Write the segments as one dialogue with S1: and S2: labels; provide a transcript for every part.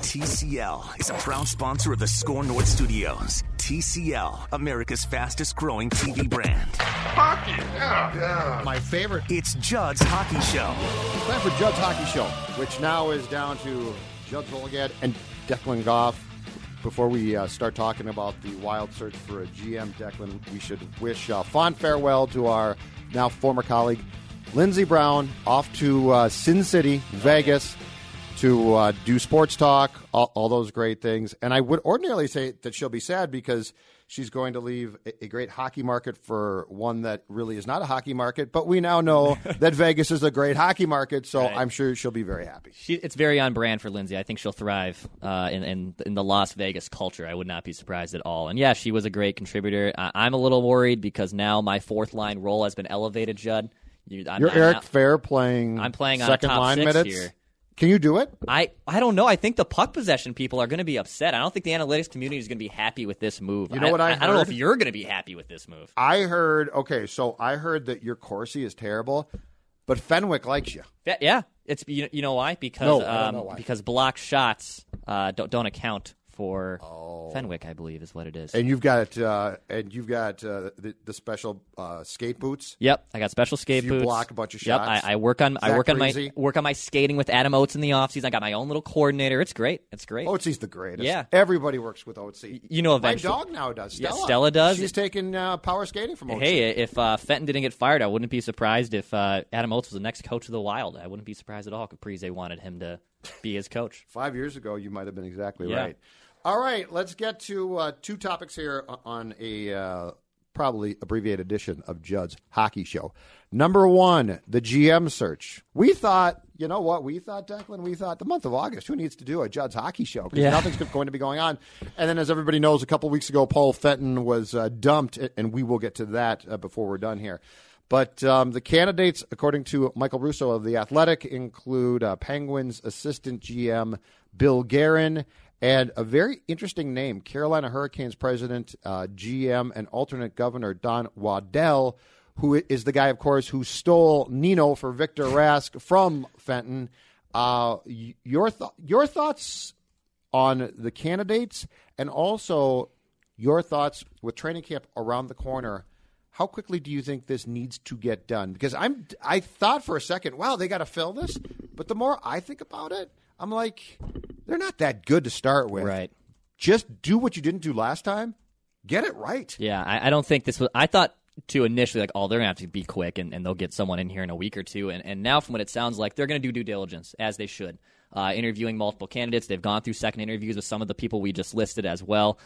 S1: TCL is a proud sponsor of the Score North Studios. TCL, America's fastest growing TV brand.
S2: Hockey, yeah, yeah.
S3: My favorite.
S1: It's Judd's Hockey Show.
S3: Time for Judd's Hockey Show, which now is down to Judd Zulgad and Declan Goff. Before we uh, start talking about the wild search for a GM, Declan, we should wish uh, fond farewell to our now former colleague, Lindsey Brown, off to uh, Sin City, Vegas to uh, do sports talk, all, all, those great things. And I would ordinarily say that she'll be sad because she's going to leave a, a, great hockey market for one that really is not a hockey market. But we now know that Vegas is a great hockey market, so right. I'm sure she'll be very happy.
S4: She, it's very on brand for Lindsey. I think she'll thrive uh, in, in, in the Las Vegas culture. I would not be surprised at all. And yeah, she was a great contributor. I, I'm a little worried because now my fourth line role has been elevated, Judd.
S3: You, are Eric now, Fehr playing.
S4: I'm playing
S3: second
S4: on top
S3: line
S4: six
S3: minutes.
S4: here.
S3: Can you do it?
S4: I, I don't know. I think the puck possession people are going to be upset. I don't think the analytics community is going to be happy with this move.
S3: You know what I, I,
S4: I don't know if you're going to be happy with this move.
S3: I heard. Okay, so I heard that your Corsi is terrible, but Fenwick likes you.
S4: Yeah, it's you, you know why? Because
S3: no,
S4: um,
S3: why.
S4: because block shots uh, don't don't account for
S3: oh.
S4: Fenwick, I believe, is what it is.
S3: And you've got uh, and you've got uh, the, the, special uh, skate boots.
S4: Yep, I got special skate
S3: so
S4: boots.
S3: You block a bunch of
S4: shots. Yep, I, I work on I work on my work on my skating with Adam Oates in the off season. I got my own little coordinator. It's great. It's great.
S3: Oates's the greatest.
S4: Yeah,
S3: everybody works with Oates.
S4: You know, eventually.
S3: My dog now does. Stella.
S4: Yeah, Stella does.
S3: She's taking uh, power skating from Oates.
S4: Hey, if uh, Fenton didn't get fired, I wouldn't be surprised if uh, Adam Oates was the next coach of the Wild. I wouldn't be surprised at all. Caprize wanted him to be his coach.
S3: Five years ago, you might have been exactly
S4: yeah.
S3: right. All right, let's get to uh, two topics here on a uh, probably abbreviated edition of Judd's Hockey Show. Number one, the GM search. We thought, you know what? We thought, Declan, we thought the month of August, who needs to do a Judd's Hockey Show? Because
S4: Yeah.
S3: nothing's going to be going on. And then, as everybody knows, a couple weeks ago, Paul Fenton was uh, dumped, and we will get to that uh, before we're done here. But um, the candidates, according to Michael Russo of The Athletic, include uh, Penguins assistant GM Bill Guerin and a very interesting name Carolina Hurricanes president, uh, GM, and alternate governor Don Waddell, who is the guy, of course, who stole Nino for Victor Rask from Fenton. Uh, your, th- your thoughts on the candidates and also your thoughts with training camp around the corner how quickly do you think this needs to get done? Because I'm I thought for a second, wow, they got to fill this, but the more I think about it, I'm like, they're not that good to start with.
S4: Right.
S3: Just do what you didn't do last time. Get it right.
S4: Yeah, I, I don't think this was. I thought to initially like, oh, they're gonna have to be quick and, and they'll get someone in here in a week or two. And, and now, from what it sounds like, they're gonna do due diligence as they should. Uh, interviewing multiple candidates, they've gone through second interviews with some of the people we just listed as well.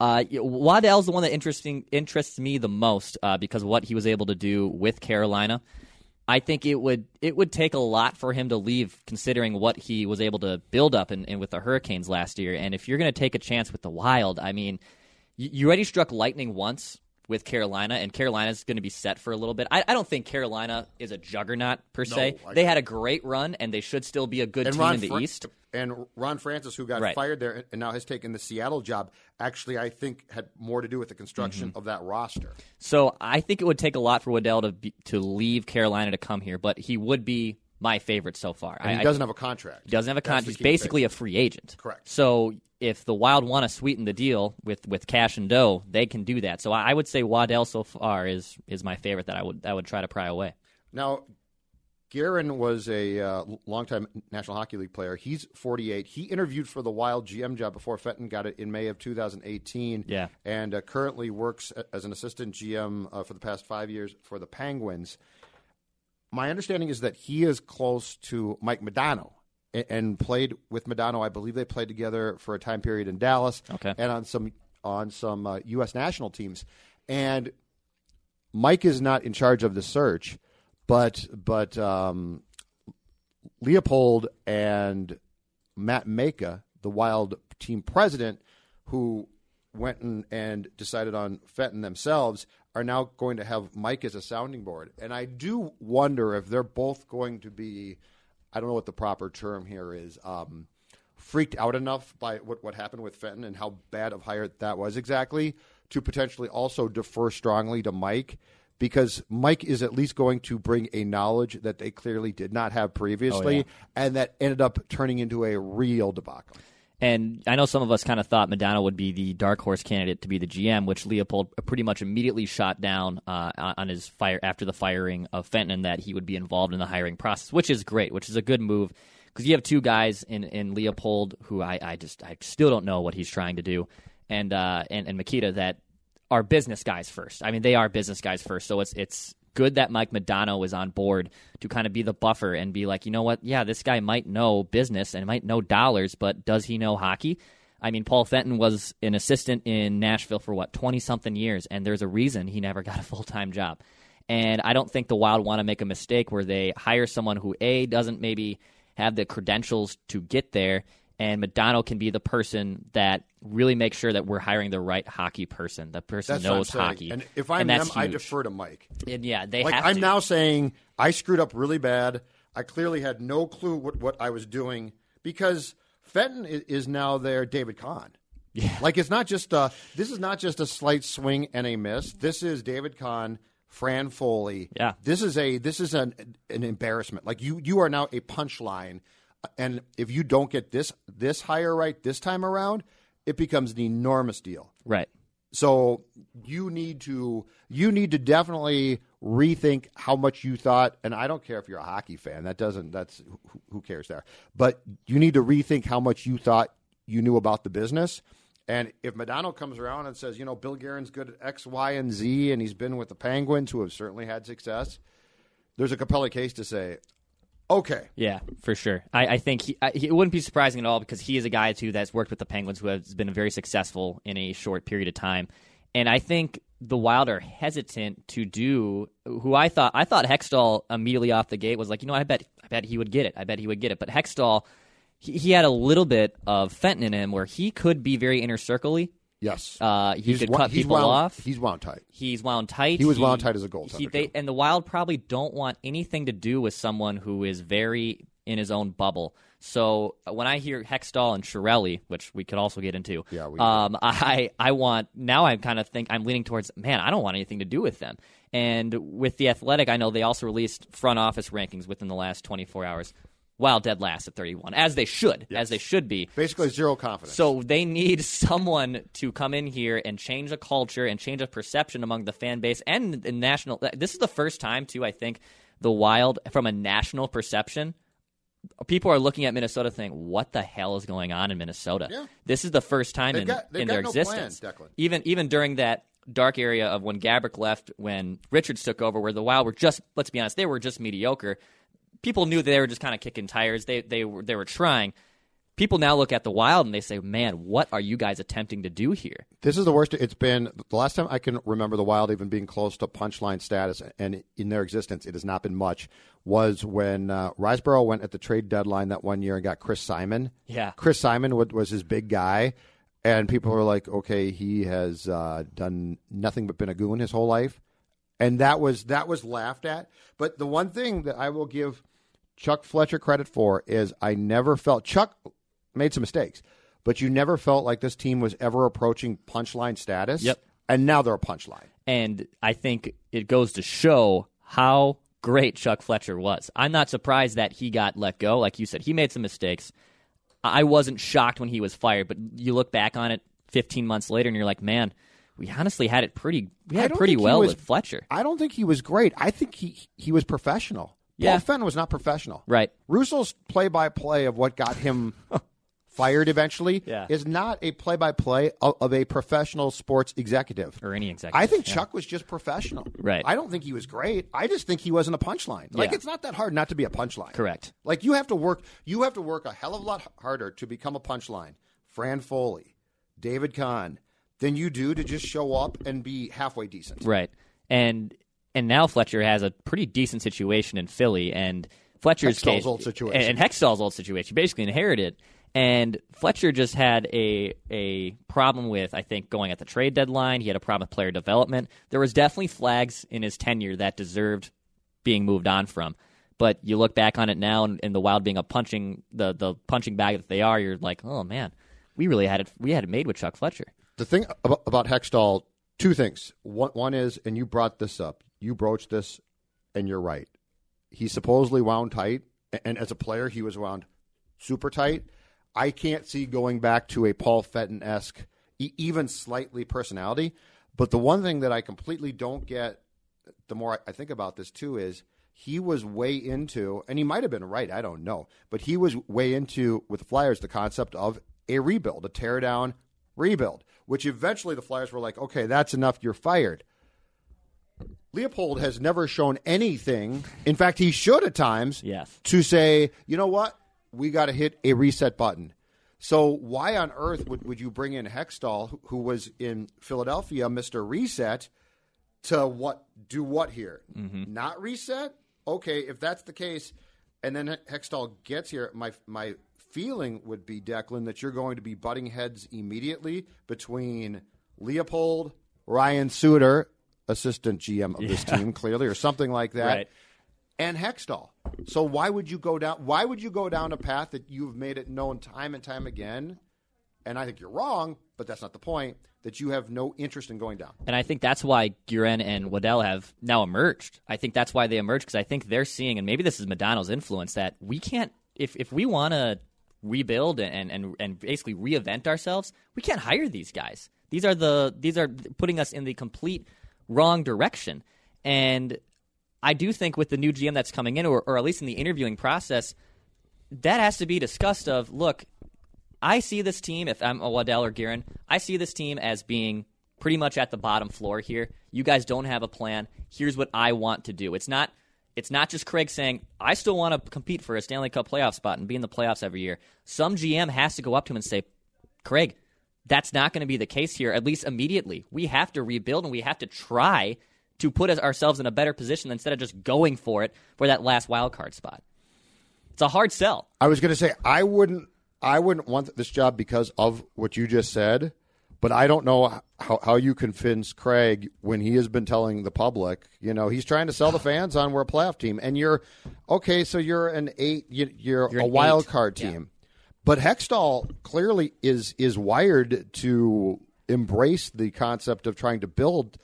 S4: Uh, Waddell's the one that interesting interests me the most uh, because what he was able to do with Carolina. I think it would it would take a lot for him to leave, considering what he was able to build up in with the Hurricanes last year. And if you're going to take a chance with the Wild, I mean, you, you already struck lightning once with Carolina, and Carolina's going to be set for a little bit. I, I don't think Carolina is a juggernaut per se.
S3: I-
S4: they had a great run, and they should still be a good
S3: And
S4: team
S3: Ron
S4: in the
S3: Fra-
S4: East.
S3: And Ron Francis, who got
S4: Right.
S3: fired there and now has taken the Seattle job, actually I think had more to do with the construction
S4: Mm-hmm.
S3: of that roster.
S4: So I think it would take a lot for Waddell to be, to leave Carolina to come here, but he would be my favorite so far.
S3: And
S4: I-
S3: he doesn't have a contract.
S4: He doesn't have a contract. He's basically a free agent.
S3: Correct.
S4: So if the Wild want to sweeten the deal with, with cash and dough, they can do that. So I, I would say Waddell so far is is my favorite that I would I would try to pry away.
S3: Now, Guerin was a uh, longtime National Hockey League player. He's 48. He interviewed for the Wild GM job before Fenton got it in May of 2018.
S4: Yeah.
S3: And uh, currently works as an assistant GM uh, for the past five years for the Penguins. My understanding is that he is close to Mike Modano and, and played with Modano. I believe they played together for a time period in Dallas
S4: Okay.
S3: and on some on some uh, U.S. national teams. And Mike is not in charge of the search, but but um, Leopold and Matt Majka, the Wild team president, who went and, and decided on Fenton themselves, are now going to have Mike as a sounding board. And I do wonder if they're both going to be, I don't know what the proper term here is, um, freaked out enough by what, what happened with Fenton and how bad of hire that was exactly to potentially also defer strongly to Mike because Mike is at least going to bring a knowledge that they clearly did not have previously and that ended up turning into a real debacle.
S4: And I know some of us kind of thought Modano would be the dark horse candidate to be the GM, which Leopold pretty much immediately shot down uh, on his fire after the firing of Fenton, that he would be involved in the hiring process, which is great, which is a good move. Because you have two guys in, in Leopold who I, I just I still don't know what he's trying to do, and uh, and and Makita that are business guys first. I mean, they are business guys first, so it's it's good that Mike Modano was on board to kind of be the buffer and be like, you know what? Yeah, this guy might know business and might know dollars, but does he know hockey? I mean, Paul Fenton was an assistant in Nashville for what, 20 something years, and there's a reason he never got a full time job. And I don't think the Wild want to make a mistake where they hire someone who, A, doesn't maybe have the credentials to get there, and Modano can be the person that really makes sure that we're hiring the right hockey person. The person
S3: That's
S4: knows
S3: what I'm saying.
S4: hockey.
S3: And if I'm
S4: that's
S3: them, I defer to Mike.
S4: And yeah, they
S3: like
S4: have
S3: I'm
S4: to.
S3: now saying I screwed up really bad. I clearly had no clue what, what I was doing because Fenton is, is now their David Kahn.
S4: Yeah.
S3: Like it's not just a this is not just a slight swing and a miss. This is David Kahn, Fran Foley.
S4: Yeah.
S3: This is a this is an an embarrassment. Like you you are now a punchline and if you don't get this this hire right this time around, it becomes an enormous deal.
S4: right.
S3: So you need to you need to definitely rethink how much you thought. And I don't care if you're a hockey fan. That doesn't. That's who, who cares there. But you need to rethink how much you thought you knew about the business. And if Modano comes around and says, you know, Bill Guerin's good at X, Y, and Z, and he's been with the Penguins, who have certainly had success, there's a compelling case to say, okay,
S4: Yeah, for sure. I, I think he, I, it wouldn't be surprising at all because he is a guy too that's worked with the Penguins who has been very successful in a short period of time, and I think the Wild are hesitant to do. Who I thought I thought Hextall immediately off the gate was like, you know, I bet I bet he would get it. I bet he would get it. But Hextall, he, he had a little bit of Fenton in him where he could be very inner circly.
S3: Yes,
S4: Uh, he could
S3: wo-
S4: cut
S3: he's
S4: people
S3: wound,
S4: off.
S3: He's wound tight.
S4: He's wound tight.
S3: He was wound tight as a goaltender,
S4: he- they- and the Wild probably don't want anything to do with someone who is very in his own bubble. So uh, when I hear Hextall and Chiarelli, which we could also get into,
S3: Yeah, we-
S4: um, I I want now. I kind of think I'm leaning towards man. I don't want anything to do with them. And with the Athletic, I know they also released front office rankings within the last 24 hours. Wild dead last at 31, as they should, as they should be.
S3: Basically, zero confidence.
S4: So they need someone to come in here and change a culture and change a perception among the fan base and the national. This is the first time, too. I think the Wild, from a national perception, people are looking at Minnesota, saying, "What the hell is going on in Minnesota?"
S3: Yeah.
S4: This is the first time
S3: They've
S4: in,
S3: got-
S4: in their
S3: no plan,
S4: existence.
S3: Declan.
S4: even even during that dark area of when Gaborik left, when Richards took over, where the Wild were just let's be honest, they were just mediocre. People knew they were just kind of kicking tires. They they were they were trying. People now look at the Wild and they say, "Man, what are you guys attempting to do here?"
S3: This is the worst. It's been the last time I can remember the Wild even being close to punchline status, and in their existence, it has not been much. Was when uh, Risebrough went at the trade deadline that one year and got Chris Simon.
S4: Yeah.
S3: Chris Simon was, was his big guy, and people were like, "Okay, he has uh, done nothing but been a goon his whole life," and that was that was laughed at. But the one thing that I will give Chuck Fletcher credit for is I never felt Chuck made some mistakes, but you never felt like this team was ever approaching punchline status.
S4: Yep.
S3: And now they're a punchline.
S4: And I think it goes to show how great Chuck Fletcher was. I'm not surprised that he got let go. Like you said, he made some mistakes. I wasn't shocked when he was fired, but you look back on it 15 months later and you're like, man, we honestly had it pretty we had pretty well
S3: was-
S4: with Fletcher.
S3: I don't think he was great. I think he he was professional.
S4: Yeah.
S3: Paul Fenton was not professional.
S4: Right.
S3: Russo's play-by-play of what got him fired eventually
S4: Yeah.
S3: is not a play-by-play of, of a professional sports executive
S4: Or any executive,
S3: I think
S4: yeah.
S3: Chuck was just professional.
S4: Right.
S3: I don't think he was great. I just think he wasn't a punchline. Like
S4: Yeah.
S3: it's not that hard not to be a punchline.
S4: Correct.
S3: Like you have to work. You have to work a hell of a lot harder to become a punchline. Fran Foley, David Kahn, than you do to just show up and be halfway decent.
S4: Right. And and now Fletcher has a pretty decent situation in Philly and Fletcher's
S3: Hextall's
S4: case
S3: old situation.
S4: And, Hextall's old situation. Basically inherited. And Fletcher just had a a problem with, I think, going at the trade deadline. He had a problem with player development. There was definitely flags in his tenure that deserved being moved on from. But you look back on it now, and, and the Wild being a punching the the punching bag that they are, you're like, oh man, we really had it. We had it made with Chuck Fletcher.
S3: The thing about, about Hextall, two things. One, one is, and you brought this up. You broached this, and you're right. He supposedly wound tight, and as a player, he was wound super tight. I can't see going back to a Paul Fenton esque, even slightly personality. But the one thing that I completely don't get, the more I think about this too, is he was way into, and he might have been right, I don't know, but he was way into with the Flyers the concept of a rebuild, a tear down rebuild, which eventually the Flyers were like, okay, that's enough, you're fired. Leopold has never shown anything. In fact, he should at times
S4: Yes.
S3: to say, you know what, we got to hit a reset button. So why on earth would, would you bring in Hextall, who- who was in Philadelphia, Mister Reset, to what do what here? Mm-hmm. Not reset. Okay, if that's the case, and then Hextall gets here, my my feeling would be Declan that you're going to be butting heads immediately between Leopold, Ryan Suter, assistant GM of this team, clearly, or something like that,
S4: Right.
S3: and Hextall. So why would you go down? Why would you go down a path that you've made it known time and time again? And I think you're wrong, but that's not the point. That you have no interest in going down.
S4: And I think that's why Guerin and Waddell have now emerged. I think that's why they emerged because I think they're seeing, and maybe this is Modano's influence, that we can't, if, if we want to rebuild and, and, and basically reinvent ourselves, we can't hire these guys. These are the these are putting us in the complete wrong direction. And I do think with the new GM that's coming in, or, or at least in the interviewing process, that has to be discussed. Of look, I see this team, if I'm a Waddell or Guerin, I see this team as being pretty much at the bottom floor here. You guys don't have a plan. Here's what I want to do. It's not it's not just Craig saying, I still want to compete for a Stanley Cup playoff spot and be in the playoffs every year. Some GM has to go up to him and say, Craig, that's not going to be the case here, at least immediately. We have to rebuild and we have to try to put ourselves in a better position instead of just going for it for that last wild card spot. It's a hard sell.
S3: I was going to say I wouldn't I wouldn't want this job because of what you just said, but I don't know how, how you convince Craig when he has been telling the public, you know, he's trying to sell the fans on we're a playoff team, and you're okay. So you're an eight, you, you're,
S4: You're
S3: a wild
S4: eight.
S3: card
S4: Yeah.
S3: But Hextall clearly is is wired to embrace the concept of trying to build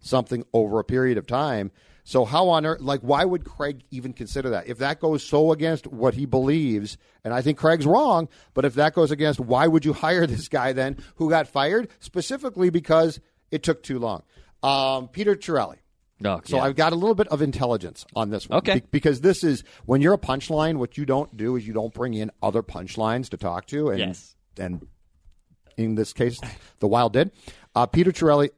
S3: something over a period of time. So how on earth, like, why would Craig even consider that? If that goes so against what he believes, and I think Craig's wrong, but if that goes against, why would you hire this guy then who got fired specifically because it took too long? Um, Peter Chiarelli.
S4: Oh,
S3: So
S4: yeah.
S3: I've got a little bit of intelligence on this one.
S4: Okay.
S3: Be- because this is when you're a punchline, what you don't do is you don't bring in other punchlines to talk to. And,
S4: Yes.
S3: And in this case, the Wild did. Uh, Peter Chiarelli,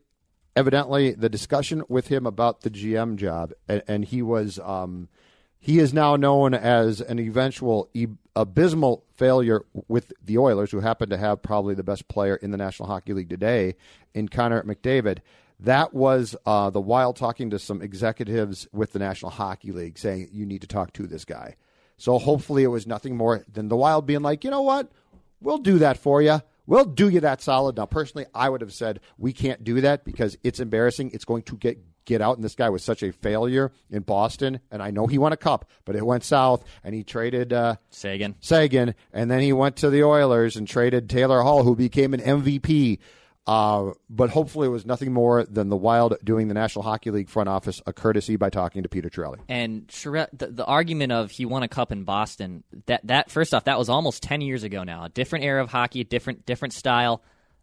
S3: evidently, the discussion with him about the GM job, and, and he was. Um, he is now known as an eventual e- abysmal failure with the Oilers, who happen to have probably the best player in the National Hockey League today, in Connor McDavid. That was uh, the Wild talking to some executives with the National Hockey League saying, you need to talk to this guy. So hopefully it was nothing more than the Wild being like, you know what? We'll do that for you. We'll do you that solid. Now, personally, I would have said we can't do that because it's embarrassing. It's going to get get out. And this guy was such a failure in Boston, and I know he won a cup, but it went south, and he traded uh,
S4: Seguin.
S3: Seguin, and then he went to the Oilers and traded Taylor Hall, who became an MVP. Uh, but hopefully, it was nothing more than the Wild doing the National Hockey League front office a courtesy by talking to Peter Chiarelli.
S4: And Charette, the, the argument of he won a cup in Boston, that that first off, that was almost ten years ago now. A different era of hockey, different different style.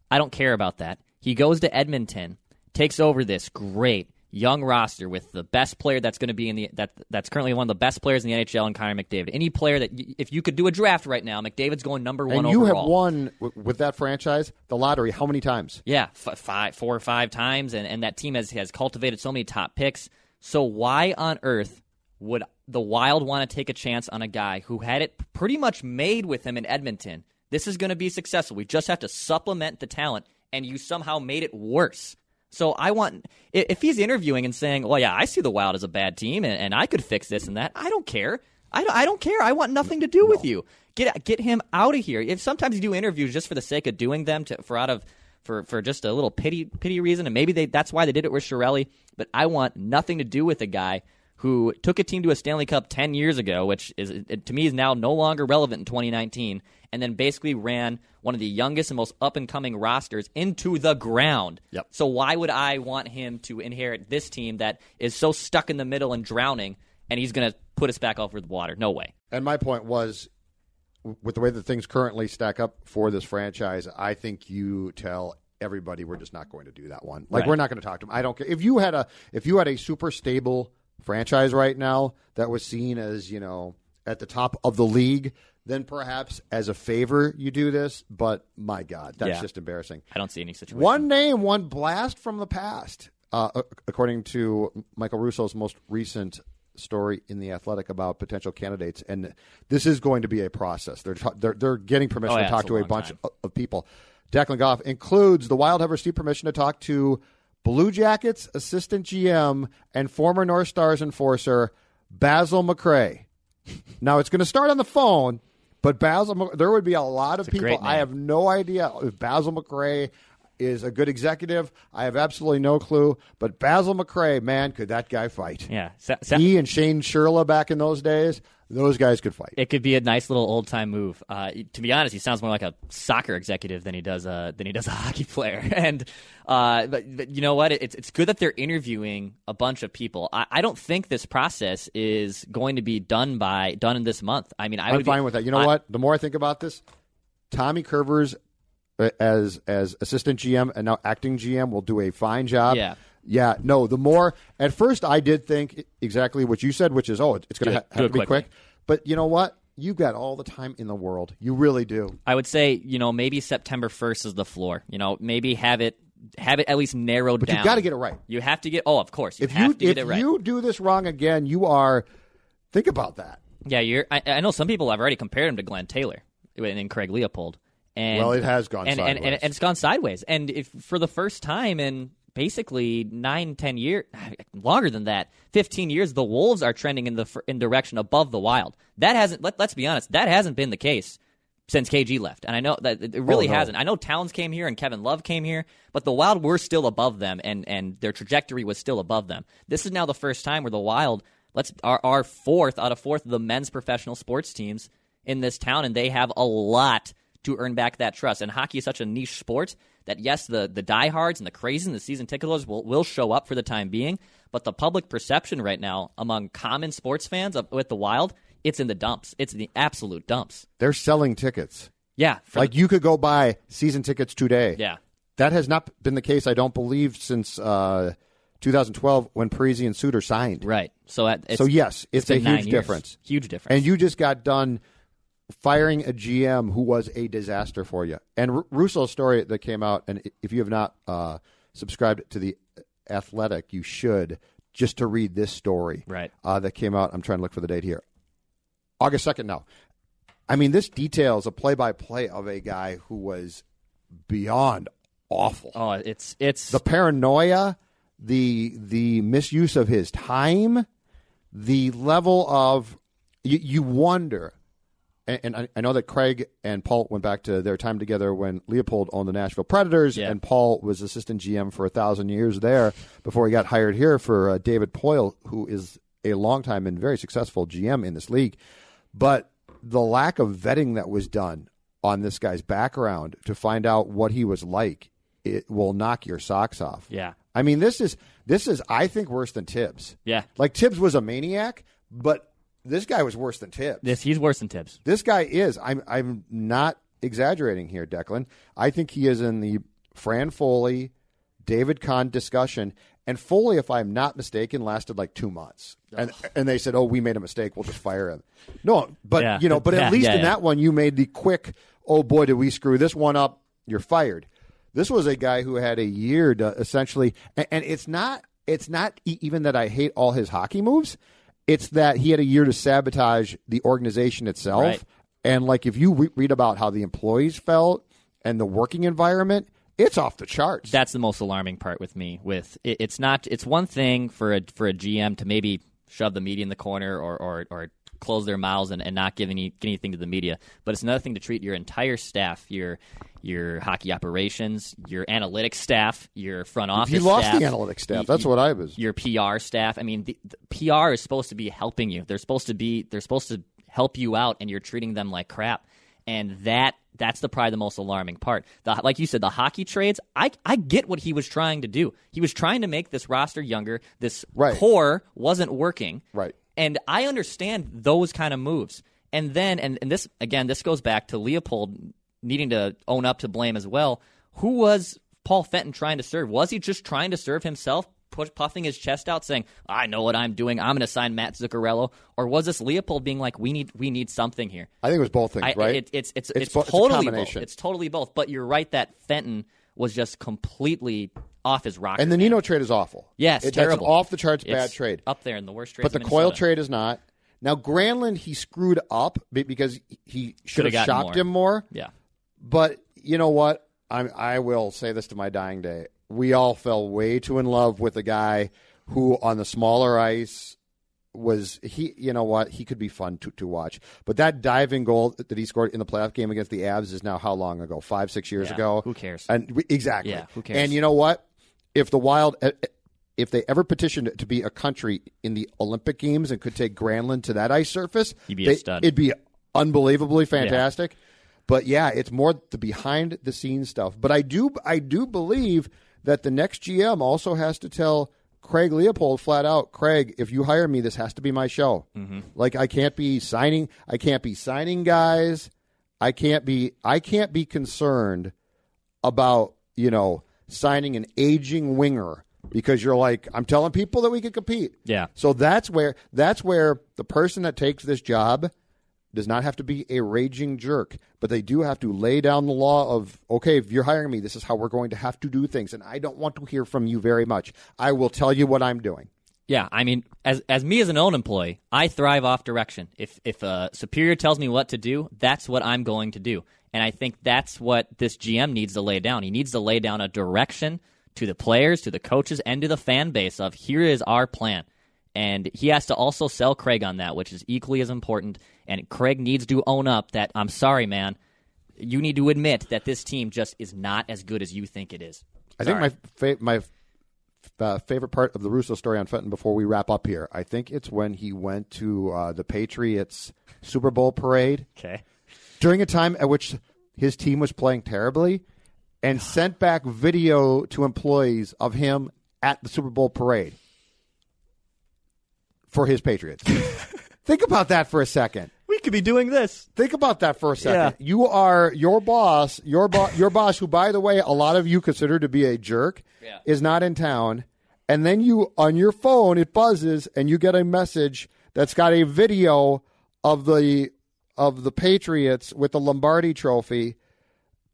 S4: I don't care about that. He goes to Edmonton, takes over this. Great. Young roster with the best player that's going to be in the that that's currently one of the best players in the NHL and Connor McDavid. Any player that y- if you could do a draft right now, McDavid's going number one
S3: And you
S4: overall.
S3: have won w- with that franchise the lottery how many times?
S4: Yeah, f- five, four or five times, and, and that team has has cultivated so many top picks. So why on earth would the Wild want to take a chance on a guy who had it pretty much made with him in Edmonton? This is going to be successful. We just have to supplement the talent, and you somehow made it worse. So I want if he's interviewing and saying, "Well, yeah, I see the Wild as a bad team, and, and I could fix this and that." I don't care. I don't, I don't care. I want nothing to do with you. Get get him out of here. If sometimes you do interviews just for the sake of doing them, to, for out of for for just a little pity pity reason, and maybe they that's why they did it with Chiarelli. But I want nothing to do with a guy who took a team to a Stanley Cup ten years ago, which is it, to me is now no longer relevant in 2019, and then basically ran one of the youngest and most up and coming rosters into the ground.
S3: Yep.
S4: So why would I want him to inherit this team that is so stuck in the middle and drowning, and he's going to put us back over the water? No way.
S3: And my point was, with the way that things currently stack up for this franchise, I think you tell everybody we're just not going to do that one. Like
S4: Right.
S3: we're not going to talk to them. I don't care if you had a if you had a super stable franchise right now that was seen as you know at the top of the league. Then perhaps as a favor you do this, but my God, that's
S4: Yeah.
S3: just embarrassing.
S4: I don't see any situation.
S3: One name, one blast from the past, uh, according to Michael Russo's most recent story in the Athletic about potential candidates, and this is going to be a process. They're they're, they're getting permission
S4: Oh,
S3: to talk
S4: it's a
S3: to a bunch of, of people. Declan Goff includes the Wild have received permission to talk to Blue Jackets assistant GM and former North Stars enforcer Basil McRae. Now it's going to start on the phone, but Basil, there would be a lot of people. I have no idea if Basil McRae is a good executive. I have absolutely no clue. But Basil McRae, man, could that guy fight?
S4: Yeah.
S3: He and Shane Churla back in those days, those guys could fight.
S4: it could be a nice little old time move. Uh, to be honest, he sounds more like a soccer executive than he does a than he does a hockey player. And uh, but, but you know what? It's it's good that they're interviewing a bunch of people. I, I don't think this process is going to be done by done in this month. I mean, I
S3: I'm
S4: would be-
S3: fine with that. You know
S4: I-
S3: what? The more I think about this, Tommy Kurvers uh, as as assistant GM and now acting GM will do a fine job.
S4: Yeah.
S3: Yeah, no, the more at first I did think exactly what you said, which is oh, it's going to
S4: it-
S3: ha- have to be
S4: quickly.
S3: quick. But you know what? You've got all the time in the world. You really do.
S4: I would say you know maybe September first is the floor. You know maybe have it have it at least narrowed
S3: But
S4: down.
S3: you've got to get it right.
S4: You have to get. Oh, of course. You
S3: If
S4: have
S3: you
S4: to get
S3: if
S4: it right.
S3: you do this wrong again, you are think about that.
S4: Yeah, you're. I, I know some people have already compared him to Glenn Taylor and, and Craig Leopold. And,
S3: Well, it has gone
S4: and, and, and, and it's gone sideways. And if for the first time in basically nine, ten years, longer than that, fifteen years, the Wolves are trending in the in direction above the Wild. That hasn't. Let, let's be honest. That hasn't been the case since KG left. And I know that it really
S3: Oh, no.
S4: hasn't. I know Towns came here and Kevin Love came here, but the Wild were still above them, and and their trajectory was still above them. This is now the first time where the Wild let's are, are fourth out of fourth of the men's professional sports teams in this town, and they have a lot to earn back that trust. And hockey is such a niche sport that yes, the the diehards and the crazies and the season ticket holders will will show up for the time being, but the public perception right now among common sports fans of, with the Wild, it's in the dumps. It's in the absolute dumps.
S3: They're selling tickets.
S4: Yeah,
S3: Like you could go buy season tickets today.
S4: Yeah.
S3: That has not been the case, I don't believe, since uh, 2012 when Parise and Suter signed.
S4: Right. So at, it's,
S3: So, yes, it's a huge difference.
S4: Huge difference.
S3: And you just got done firing a GM who was a disaster for you. And R- Russo's story that came out, and if you have not uh, subscribed to the Athletic, you should just to read this story.
S4: Right.
S3: Uh, that came out. I'm trying to look for the date here. August 2nd now. I mean, this details a play by play of a guy who was beyond awful
S4: oh, it's it's
S3: the paranoia, the the misuse of his time, the level of you, you wonder. And, and I, I know that Craig and Paul went back to their time together when Leopold owned the Nashville Predators,
S4: Yeah.
S3: and Paul was assistant GM for a thousand years there before he got hired here for uh, David Poile, who is a longtime and very successful GM in this league. But the lack of vetting that was done on this guy's background to find out what he was like, it will knock your socks off.
S4: Yeah.
S3: I mean, this is this is I think worse than Tibbs.
S4: Yeah.
S3: Like Tibbs was a maniac, but this guy was worse than Tibbs.
S4: this. He's worse than Tibbs.
S3: This guy is. I'm I'm not exaggerating here, Declan. I think he is in the Fran Foley, David Kahn discussion, And Foley, if I'm not mistaken, lasted like two months. And and they said, "Oh, we made a mistake. We'll just fire him." No, but
S4: Yeah.
S3: you know, but
S4: Yeah,
S3: at least
S4: yeah,
S3: in that one, you made the quick. Oh boy, did we screw this one up? You're fired. This was a guy who had a year to essentially, and, and it's not. It's not even that I hate all his hockey moves. It's that he had a year to sabotage the organization itself.
S4: Right.
S3: And like, if you re- read about how the employees felt and the working environment, it's off the charts.
S4: that's the most alarming part with me. With it, it's not. It's one thing for a for a GM to maybe shove the media in the corner or or, or close their mouths and, and not give any anything to the media. But it's another thing to treat your entire staff, your your hockey operations, your analytics staff, your front office.
S3: You lost
S4: staff,
S3: the analytics staff. That's
S4: y-
S3: what I was.
S4: Your PR staff. I mean, the, the PR is supposed to be helping you. They're supposed to be. They're supposed to help you out, and you're treating them like crap. And that that's the probably the most alarming part. The, like you said, the hockey trades. I I get what he was trying to do. He was trying to make this roster younger. This
S3: Right.
S4: core wasn't working.
S3: Right.
S4: And I understand those kind of moves. And then, and, and this, again, this goes back to Leopold needing to own up to blame as well. Who was Paul Fenton trying to serve? Was he just trying to serve himself, push, puffing his chest out, saying, I know what I'm doing. I'm going to sign Matt Zuccarello? Or was this Leopold being like, we need, we need something here?
S3: I think it was both things,
S4: I,
S3: right?
S4: It, it's, it's,
S3: It's
S4: it's,
S3: bo- it's
S4: totally
S3: combination.
S4: both. It's totally both. But you're right that Fenton was just completely off his rocker.
S3: and the
S4: man.
S3: Nino trade is awful.
S4: Yes,
S3: It-
S4: terrible.
S3: off the charts bad
S4: It's
S3: trade.
S4: Up there in the worst trade.
S3: But the Coyle trade is not. Now Granlund, he screwed up because he should
S4: Coulda
S3: shopped
S4: more.
S3: him more.
S4: Yeah.
S3: But you know what? I'm, I will say this to my dying day. We all fell way too in love with a guy who, on the smaller ice, was he? You know what? He could be fun to, to watch. But that diving goal that he scored in the playoff game against the Avs is now how long ago? Five, six years
S4: Yeah,
S3: ago.
S4: who cares?
S3: And exactly.
S4: Yeah, who cares?
S3: And you know what? If the Wild, eh, eh, if they ever petitioned to be a country in the Olympic Games and could take Granlund to that ice surface,
S4: be a
S3: they-
S4: stud.
S3: It'd be unbelievably fantastic. But yeah, it's more the behind the scenes stuff. But I do I do believe that the next GM also has to tell Craig Leopold flat out, Craig, if you hire me, this has to be my show.
S4: Mm-hmm.
S3: Like I can't be signing I can't be signing guys. I can't be I can't be concerned about, you know, signing an aging winger because you're like, I'm telling people that we can compete.
S4: Yeah.
S3: So that's where that's where the person that takes this job does not have to be a raging jerk, but they do have to lay down the law of okay, if you're hiring me, this is how we're going to have to do things, and I don't want to hear from you very much. I will tell you what I'm doing.
S4: Yeah, I mean, as as me as an own employee, I thrive off direction. If if a superior tells me what to do, that's what I'm going to do. And I think that's what this GM needs to lay down. He needs to lay down a direction to the players, to the coaches, and to the fan base of here is our plan. And he has to also sell Craig on that, which is equally as important. And Craig needs to own up that I'm sorry, man. You need to admit that this team just is not as good as you think it is.
S3: I think my fa- my uh, favorite part of the Russo story on Fenton before we wrap up here, I think it's when he went to uh, the Patriots Super Bowl parade
S4: okay.
S3: During a time at which his team was playing terribly and sent back video to employees of him at the Super Bowl parade for his Patriots. Think about that for a second.
S4: We could be doing this.
S3: Think about that for a second. You are your boss, your bo- your boss, who, by the way, a lot of you consider to be a jerk,
S4: Yeah.
S3: is not in town, and then you on your phone it buzzes, and you get a message that's got a video of the of the Patriots with the Lombardi Trophy,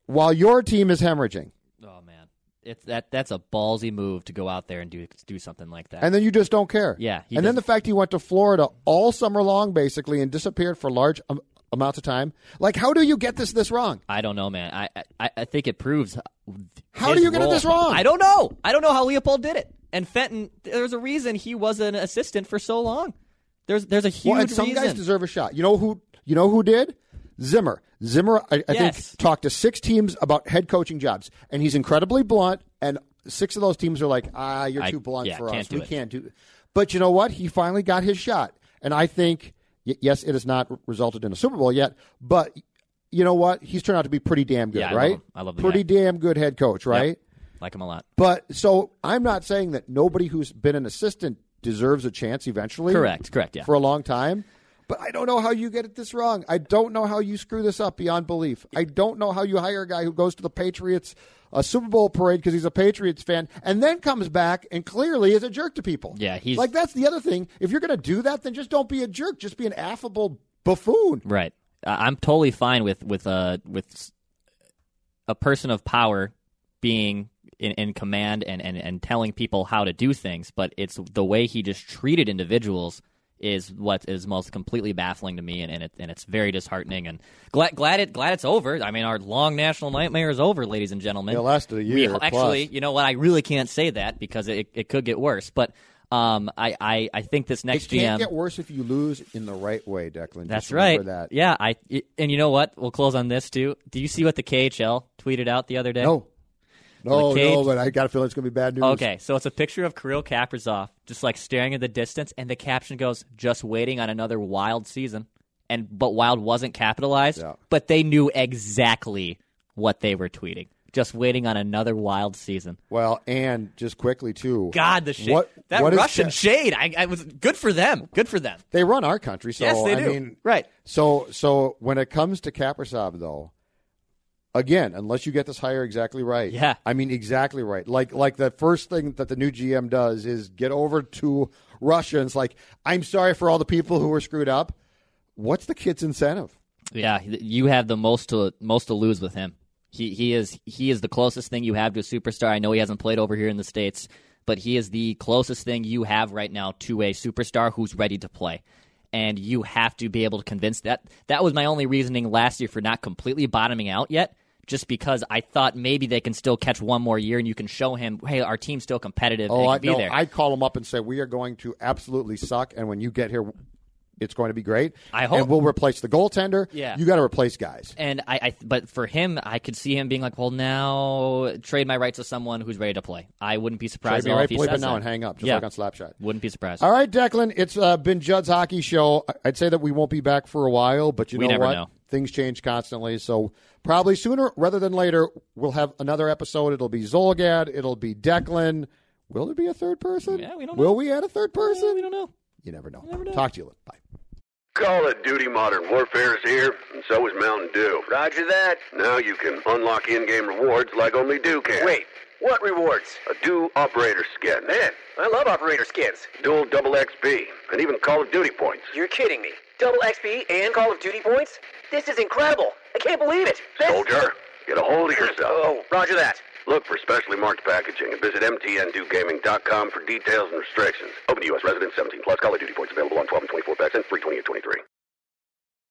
S3: while your team is hemorrhaging,
S4: Oh man, it's that that's a ballsy move to go out there and do do something like that.
S3: and then you just don't care.
S4: Yeah,
S3: and then
S4: doesn't-
S3: the fact he went to Florida all summer long, basically, and disappeared for large um, amounts of time. Like, how do you get this this wrong?
S4: I don't know, man. I I, I think it proves.
S3: How do you get
S4: role-
S3: this wrong?
S4: I don't know. I don't know how Leopold did it. And Fenton, there's a reason he was an assistant for so long. There's there's a huge
S3: Well, and some
S4: reason.
S3: guys deserve a shot. You know who? You know who did? Zimmer. Zimmer, I, I
S4: Yes.
S3: think, talked to six teams about head coaching jobs, and he's incredibly blunt. And six of those teams are like, "Ah, you're
S4: I-
S3: too blunt
S4: yeah,
S3: for us. We
S4: it."
S3: can't do." it." But you know what? He finally got his shot, and I think, y- yes, it has not resulted in a Super Bowl yet, but you know what? He's turned out to be pretty damn good,
S4: Yeah, I love
S3: right?
S4: him. I love the
S3: pretty
S4: guy.
S3: damn good head coach,
S4: Yep.
S3: right?
S4: like him a lot.
S3: But so I'm not saying that nobody who's been an assistant deserves a chance eventually.
S4: Correct, correct, yeah.
S3: For a long time. But I don't know how you get it this wrong. I don't know how you screw this up beyond belief. I don't know how you hire a guy who goes to the Patriots a Super Bowl parade because he's a Patriots fan, and then comes back and clearly is a jerk to people.
S4: Yeah, he's
S3: like that's the other thing. If you're going to do that, then just don't be a jerk. Just be an affable buffoon.
S4: Right. I'm totally fine with with uh with a person of power being in, in command and, and, and telling people how to do things, but it's the way he just treated individuals is what is most completely baffling to me, and, and, it, and it's very disheartening. And glad glad it glad it's over. I mean, our long national nightmare is over, ladies and gentlemen.
S3: It lasted a year.
S4: We, actually, you know what? I really can't say that because it, it could get worse. But um, I, I, I think this next
S3: it can't
S4: GM
S3: get worse if you lose in the right way, Declan.
S4: that's
S3: Just
S4: right.
S3: remember That.
S4: Yeah, I and you know what? We'll close on this too. Do you see what the KHL tweeted out the other day?
S3: No. No, no, but I got a feeling it's going to be bad news.
S4: Okay, so it's a picture of Kirill Kaprizov just like staring in the distance, and the caption goes, "Just waiting on another wild season." And but wild wasn't capitalized,
S3: Yeah.
S4: but they knew exactly what they were tweeting. Just waiting on another wild season.
S3: Well, and just quickly too.
S4: God, the shade.
S3: What,
S4: that
S3: what
S4: Russian shade. I, I was good for them. Good for them.
S3: They run our country, so
S4: Yes, they
S3: I
S4: do.
S3: mean,
S4: Right.
S3: So, so when it comes to Kaprizov, though, again, unless you get this hire exactly right,
S4: Yeah.
S3: I mean exactly right. Like, like the first thing that the new GM does is get over to Russia and it's like, I'm sorry for all the people who were screwed up. What's the kid's incentive?
S4: Yeah, you have the most to most to lose with him. He he is he is the closest thing you have to a superstar. I know he hasn't played over here in the states, but he is the closest thing you have right now to a superstar who's ready to play. And you have to be able to convince that. That was my only reasoning last year for not completely bottoming out yet, just because I thought maybe they can still catch one more year and you can show him, hey, our team's still competitive.
S3: Oh, I no,
S4: there.
S3: I call him up and say we are going to absolutely suck, and when you get here, it's going to be great.
S4: I hope.
S3: and we'll replace the goaltender.
S4: Yeah.
S3: you got to replace guys.
S4: And I, I, but for him, I could see him being like, "Well, now trade my rights to someone who's ready to play." I wouldn't be surprised
S3: Trade
S4: at all
S3: right,
S4: if he says
S3: now and hang up, just
S4: yeah.
S3: like on Slapshot.
S4: Wouldn't be surprised.
S3: All right, Declan, it's uh, been Judd's hockey show. I'd say that we won't be back for a while, but you
S4: We
S3: know
S4: never
S3: what?
S4: know.
S3: Things change constantly, so probably sooner rather than later, we'll have another episode. It'll be Zulgad. It'll be Declan. Will there be a third person?
S4: Yeah, we don't
S3: Will
S4: know.
S3: we add a third person?
S4: we don't know.
S3: You never know. Talk to you later. Bye.
S2: Call of Duty Modern Warfare is here, and so is Mountain Dew. Roger that. Now you can unlock in-game rewards like only Dew can.
S5: Wait, what rewards?
S2: A Dew operator skin.
S5: Man, I love operator skins.
S2: Dual double XP, and even Call of Duty points.
S5: You're kidding me. Double XP and Call of Duty points? This is incredible. I can't believe it. This-
S2: Soldier, get a hold of yourself.
S5: Oh, roger that.
S2: Look for specially marked packaging and visit mtn2gaming.com for details and restrictions. Open to U.S. residents 17 plus. Call of Duty points available on 12 and 24 packs and free 20 and 23.